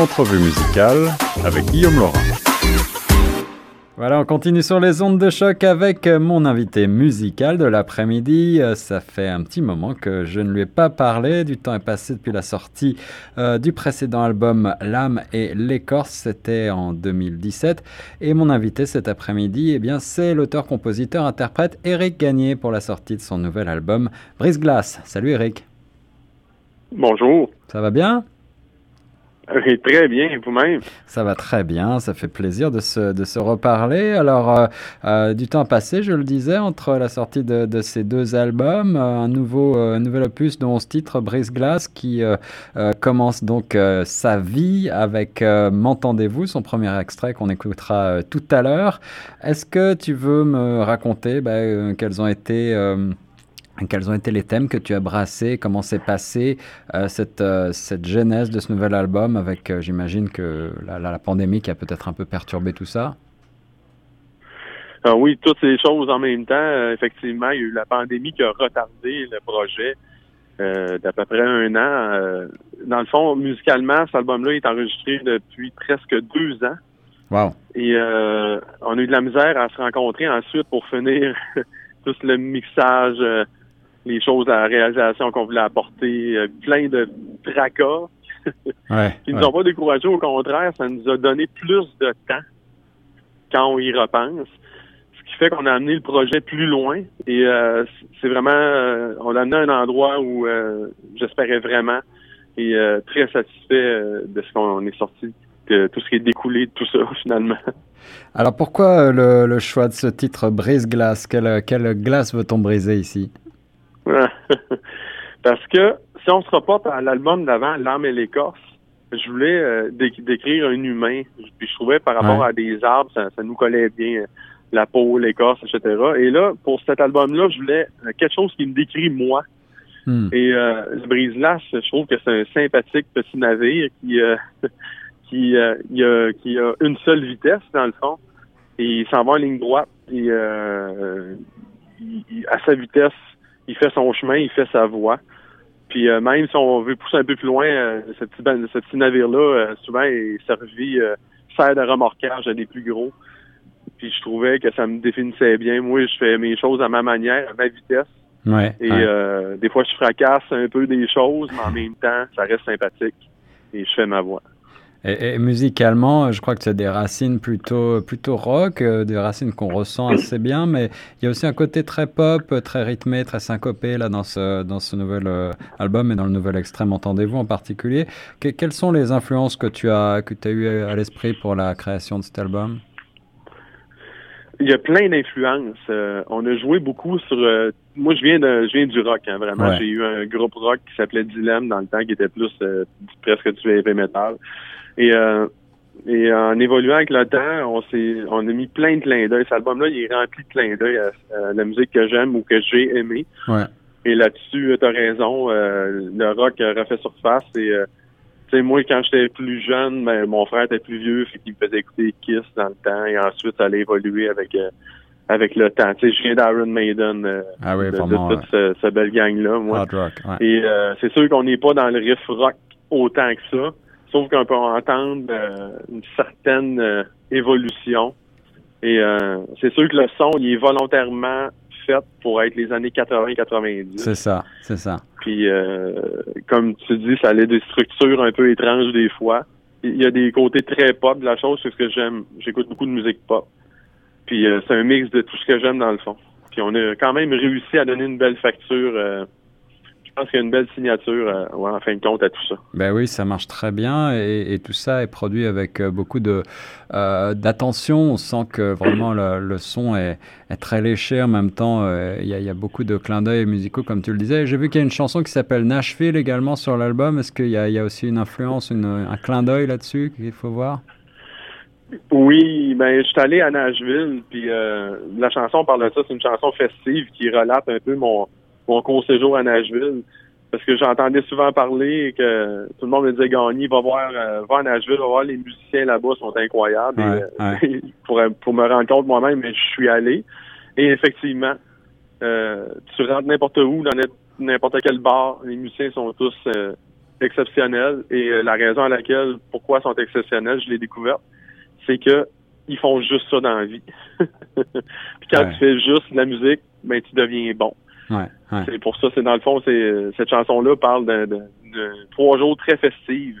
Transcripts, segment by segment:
Entrevue musicale avec Guillaume Laurent. Voilà, on continue sur les ondes de choc avec mon invité musical de l'après-midi. Ça fait un petit moment que je ne lui ai pas parlé. Du temps est passé depuis la sortie euh, du précédent album L'âme et l'écorce. C'était en 2017. Et mon invité cet après-midi, eh bien, c'est l'auteur-compositeur-interprète Eric Gagné pour la sortie de son nouvel album Brise Glace. Salut Eric. Bonjour. Ça va bien? Très bien, vous-même. Ça va très bien, ça fait plaisir de se, de se reparler. Alors, euh, euh, du temps passé, je le disais, entre la sortie de, de ces deux albums, euh, un, nouveau, nouvel opus de 11 titres, Brise Glace, qui commence donc sa vie avec M'entendez-vous, son premier extrait qu'on écoutera tout à l'heure. Est-ce que tu veux me raconter bah, quels ont été quels ont été les thèmes que tu as brassés? Comment s'est passée euh, cette, euh, cette genèse de ce nouvel album avec, euh, j'imagine, que la, la, pandémie qui a peut-être un peu perturbé tout ça? Ah oui, toutes ces choses en même temps. effectivement, il y a eu la pandémie qui a retardé le projet d'à peu près un an. dans le fond, musicalement, cet album-là est enregistré depuis presque deux ans. Wow. Et on a eu de la misère à se rencontrer ensuite pour finir tout le mixage les choses à la réalisation qu'on voulait apporter, euh, plein de tracas. ouais, qui nous ont pas découragés, au contraire, ça nous a donné plus de temps quand on y repense. Ce qui fait qu'on a amené le projet plus loin et euh, c'est vraiment, euh, on l'a amené à un endroit où j'espérais vraiment et très satisfait de ce qu'on est sorti, de tout ce qui est découlé de tout ça finalement. Alors pourquoi le, le choix de ce titre Brise-glace? Quelle, quelle glace veut-on briser ici? Parce que si on se reporte à l'album d'avant, L'âme et l'écorce, je voulais euh, décrire un humain. Puis je trouvais par rapport à des arbres, ça, nous collait bien, euh, la peau, l'écorce, etc. Et là, pour cet album-là, je voulais euh, quelque chose qui me décrit moi. Hmm. Et le brise-glace, je trouve que c'est un sympathique petit navire qui qui, a, qui a une seule vitesse dans le fond. Et il s'en va en ligne droite. Et à sa vitesse, il fait son chemin, il fait sa voie. Puis euh, même si on veut pousser un peu plus loin, euh, ce, petit, navire-là, euh, souvent, est servi, sert de remorquage à des plus gros. Puis je trouvais que ça me définissait bien. Moi, je fais mes choses à ma manière, à ma vitesse. Ouais, et des fois, je fracasse un peu des choses, mais en même temps, ça reste sympathique. Et je fais ma voix. Et, musicalement, je crois que tu as des racines plutôt, plutôt rock, euh, des racines qu'on ressent assez bien, mais il y a aussi un côté très pop, très rythmé, très syncopé là, dans, ce, dans ce nouvel euh, album et dans le nouvel extrême Entendez-vous en particulier. quelles sont les influences que tu as, que as eues à l'esprit pour la création de cet album? Il y a plein d'influences. Euh, on a joué beaucoup sur. moi, je viens de, je viens du rock, hein, vraiment. J'ai eu un groupe rock qui s'appelait Dilemme dans le temps, qui était plus presque du heavy metal. Et, euh, et en évoluant avec le temps, on s'est, on a mis plein de clins d'œil. Cet album-là, il est rempli de clins d'œil à, la musique que j'aime ou que j'ai aimé. Ouais. Et là-dessus, tu as raison, euh, le rock refait surface. Et euh, sais, moi, quand j'étais plus jeune, ben, mon frère était plus vieux, fait qu'il me faisait écouter Kiss dans le temps. Et ensuite, ça allait évoluer avec avec le temps. Tu sais, je viens d'Iron Maiden, ah oui, de, toute ce, belle gang-là, moi. Hard rock, ouais. Et c'est sûr qu'on n'est pas dans le riff rock autant que ça. Sauf qu'on peut entendre euh, une certaine euh, évolution. Et euh, c'est sûr que le son, il est volontairement fait pour être les années 80-90. C'est ça, c'est ça. Puis, comme tu dis, ça a des structures un peu étranges des fois. Il y a des côtés très pop de la chose, c'est ce que j'aime. J'écoute beaucoup de musique pop. Puis, c'est un mix de tout ce que j'aime dans le fond. Puis, on a quand même réussi à donner une belle facture je pense qu'il y a une belle signature euh, en fin de compte à tout ça. Ben oui, ça marche très bien et, tout ça est produit avec euh, beaucoup de euh, d'attention. On sent que vraiment le, son est, très léché. En même temps, il y, a beaucoup de clins d'œil musicaux, comme tu le disais. J'ai vu qu'il y a une chanson qui s'appelle Nashville également sur l'album. Est-ce qu'il y, a aussi une influence, un clin d'œil là-dessus qu'il faut voir? Oui, ben je suis allé à Nashville, puis la chanson parle de ça. C'est une chanson festive qui relate un peu mon mon court séjour à Nashville. Parce que j'entendais souvent parler que tout le monde me disait Gagné, va voir, euh, va à Nashville, va voir les musiciens là-bas sont incroyables. et, pour, pour me rendre compte moi-même, je suis allé. Et effectivement, euh, tu rentres n'importe où, dans n'importe quel bar, les musiciens sont tous euh, exceptionnels et la raison à laquelle, pourquoi ils sont exceptionnels, je l'ai découvert, c'est que ils font juste ça dans la vie. Puis quand tu fais juste de la musique, ben tu deviens bon. Ouais, C'est pour ça, c'est dans le fond, c'est cette chanson-là parle de, de, trois jours très festifs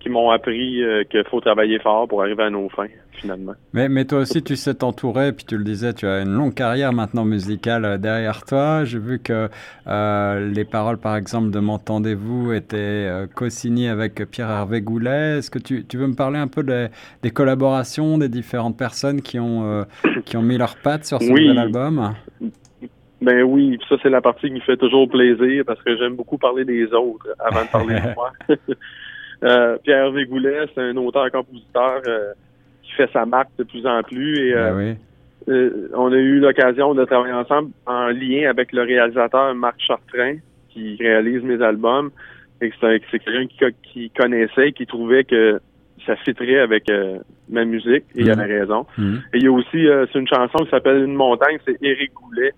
qui m'ont appris euh, qu'il faut travailler fort pour arriver à nos fins, finalement. Mais, mais toi aussi, tu sais t'entourer, puis tu le disais, tu as une longue carrière maintenant musicale euh, derrière toi. J'ai vu que euh, les paroles, par exemple, de M'entendez-vous étaient co-signées avec Pierre-Hervé Goulet. Est-ce que tu, tu, veux me parler un peu des, des collaborations des différentes personnes qui ont, qui ont mis leurs pattes sur ce nouvel album? Ben oui, ça c'est la partie qui me fait toujours plaisir parce que j'aime beaucoup parler des autres avant de parler de moi. Euh, Pierre Végoulet, c'est un auteur-compositeur euh, qui fait sa marque de plus en plus. Et, euh, ben on a eu l'occasion de travailler ensemble en lien avec le réalisateur Marc Chartrain, qui réalise mes albums. Et c'est quelqu'un qui, connaissait, qui trouvait que ça fitterait avec ma musique, et il avait mhm. raison. Mhm. Et il y a aussi, c'est une chanson qui s'appelle Une montagne, c'est Éric Goulet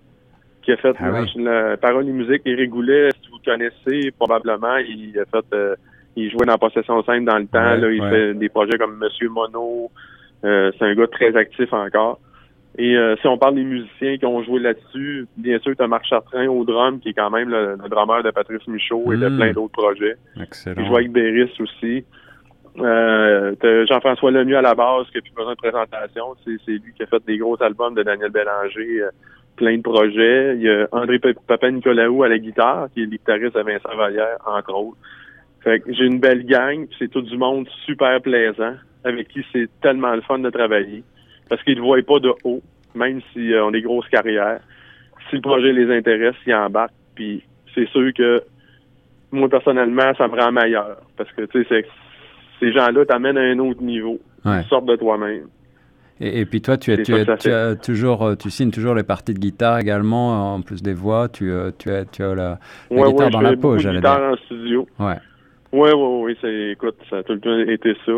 qui a fait ah la parole et musique. Éric Goulet, si vous connaissez, probablement, il a fait il jouait dans Possession simple dans le temps. là, il fait des projets comme Monsieur Mono. Euh, c'est un gars très actif encore. Et euh, si on parle des musiciens qui ont joué là-dessus, bien sûr, tu as Marc Chartrain au drum, qui est quand même le, drummer de Patrice Michaud et de hmm. plein d'autres projets. Excellent. Il joue avec Beris aussi. Euh, Jean-François Lemieux à la base, qui a plus besoin de présentation. C'est, lui qui a fait des gros albums de Daniel Bélanger, euh, plein de projets. Il y a André Papin-Nicolaou à la guitare, qui est le guitariste de Vincent Vallière, entre autres. Fait que j'ai une belle gang, c'est tout du monde super plaisant, avec qui c'est tellement le fun de travailler. Parce qu'ils ne voient pas de haut, même si euh, on a des grosses carrières. Si le projet les intéresse, ils embarquent. Puis c'est sûr que moi, personnellement, ça me rend meilleur. Parce que tu sais, ces gens-là t'amènent à un autre niveau. Ouais. Tu sortes de toi-même. Et, puis toi, tu, as, tu, as toujours, euh, tu signes toujours les parties de guitare également, en plus des voix. Tu, euh, tu as, tu as la, guitare dans la peau, j'allais dire. en studio. Ouais. Oui, oui, oui. Écoute, ça a tout le temps été ça.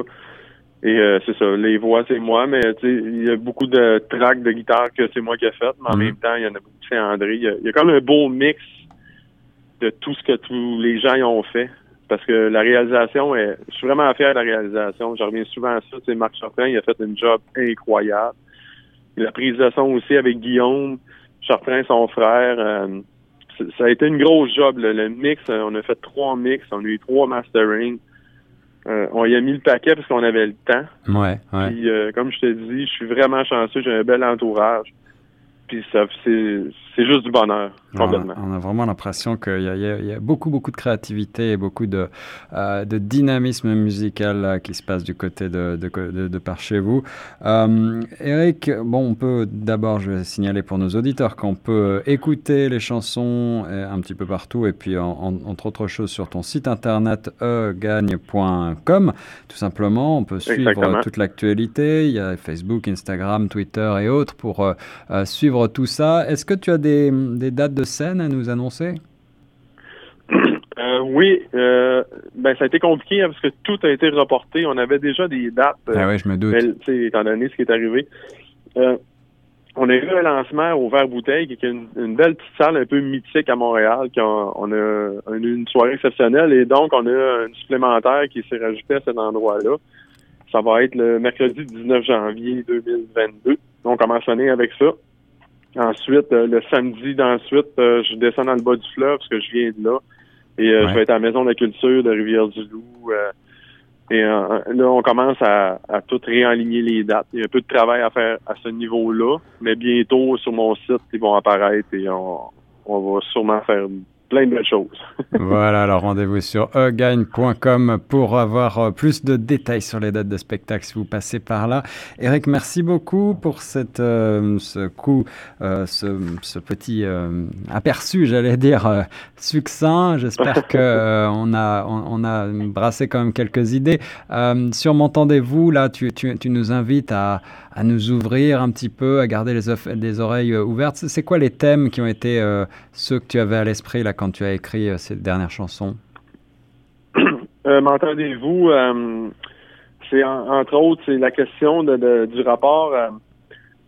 Et euh, c'est ça, les voix, c'est moi, mais il y a beaucoup de tracks de guitare que c'est moi qui ai fait, mais en mhm. même temps, il y en a beaucoup, c'est André. Il y, a, quand même un beau mix de tout ce que tous les gens y ont fait. Parce que la réalisation, est, je suis vraiment fier de la réalisation. Je reviens souvent à ça. C'est Marc Chartrain, il a fait un job incroyable. La prise de son aussi avec Guillaume, Chartrain, son frère. Euh, ça a été une grosse job. Le mix, on a fait trois mix, on a eu trois mastering. Euh, on y a mis le paquet parce qu'on avait le temps. Ouais, ouais. Puis, euh, comme je te dis, je suis vraiment chanceux, j'ai un bel entourage. Puis ça, c'est, juste du bonheur, complètement. On a, vraiment l'impression qu'il y, y, a beaucoup, beaucoup de créativité et beaucoup de, euh, de dynamisme musical qui se passe du côté de, de, de, par chez vous. Euh, Eric, bon, on peut d'abord, je vais signaler pour nos auditeurs qu'on peut écouter les chansons euh, un petit peu partout et puis entre autres choses sur ton site internet egagne.com. Tout simplement, on peut suivre toute l'actualité. Il y a Facebook, Instagram, Twitter et autres pour euh, suivre tout ça. Est-ce que tu as des, dates de scène à nous annoncer? Euh, oui, euh, ben ça a été compliqué hein, parce que tout a été reporté. On avait déjà des dates. ah oui, je me doute. étant donné ce qui est arrivé. on a eu un lancement au Vert Bouteille, qui est une, belle petite salle un peu mythique à Montréal. Qui on, a, une soirée exceptionnelle et donc on a un supplémentaire qui s'est rajouté à cet endroit-là. Ça va être le mercredi 19 janvier 2022. Donc, on va sonner avec ça. Ensuite, euh, le samedi d'ensuite, euh, je descends dans le bas du fleuve parce que je viens de là. Et euh, je vais être à la Maison de la Culture de Rivière-du-Loup. et là, on commence à, à tout réaligner les dates. Il y a un peu de travail à faire à ce niveau-là, mais bientôt sur mon site, ils vont apparaître et on, on va sûrement faire plein de choses. voilà, alors rendez-vous sur egagne.com pour avoir euh, plus de détails sur les dates de spectacle si vous passez par là. Eric, merci beaucoup pour cette, euh, ce coup, euh, ce, petit aperçu, j'allais dire, succinct. J'espère qu'on on a, on, a brassé quand même quelques idées. sur M'entendez-vous, là, tu, tu, tu, nous invites à, à, nous ouvrir un petit peu, à garder les, les oreilles ouvertes. C'est quoi les thèmes qui ont été ceux que tu avais à l'esprit là quand tu as écrit euh, cette dernière chanson? Euh, m'entendez-vous? Euh, c'est entre autres, c'est la question de, du rapport.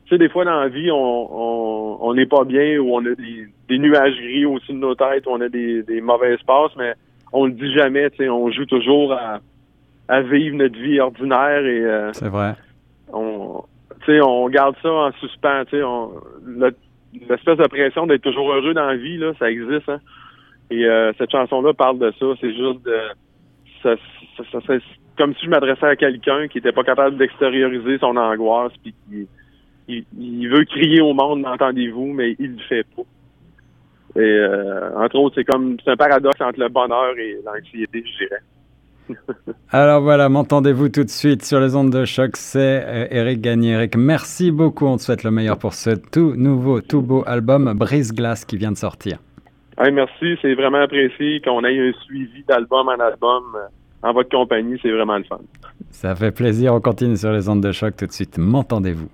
tu sais, des fois dans la vie, on on n'est pas bien ou on a des, nuages gris au-dessus de nos têtes, ou on a des, des mauvais espaces, mais on le dit jamais, tu sais, on joue toujours à, à vivre notre vie ordinaire et euh, c'est vrai. On, tu sais, on garde ça en suspens, on, l'espèce de pression d'être toujours heureux dans la vie là, ça existe. Hein? Et euh, cette chanson-là parle de ça. C'est juste de ça, ça, ça, comme si je m'adressais à quelqu'un qui était pas capable d'extérioriser son angoisse puis qui il, veut crier au monde, entendez-vous, mais il le fait pas. Et euh, entre autres, c'est comme c'est un paradoxe entre le bonheur et l'anxiété, je dirais. Alors voilà, m'entendez-vous tout de suite sur les ondes de choc, c'est Eric euh, Gagné. Eric, merci beaucoup. On te souhaite le meilleur pour ce tout nouveau, tout beau album Brise Glace qui vient de sortir. merci, c'est vraiment apprécié qu'on ait un suivi d'album en album euh, en votre compagnie, c'est vraiment le fun. Ça fait plaisir, on continue sur les ondes de choc tout de suite. M'entendez-vous?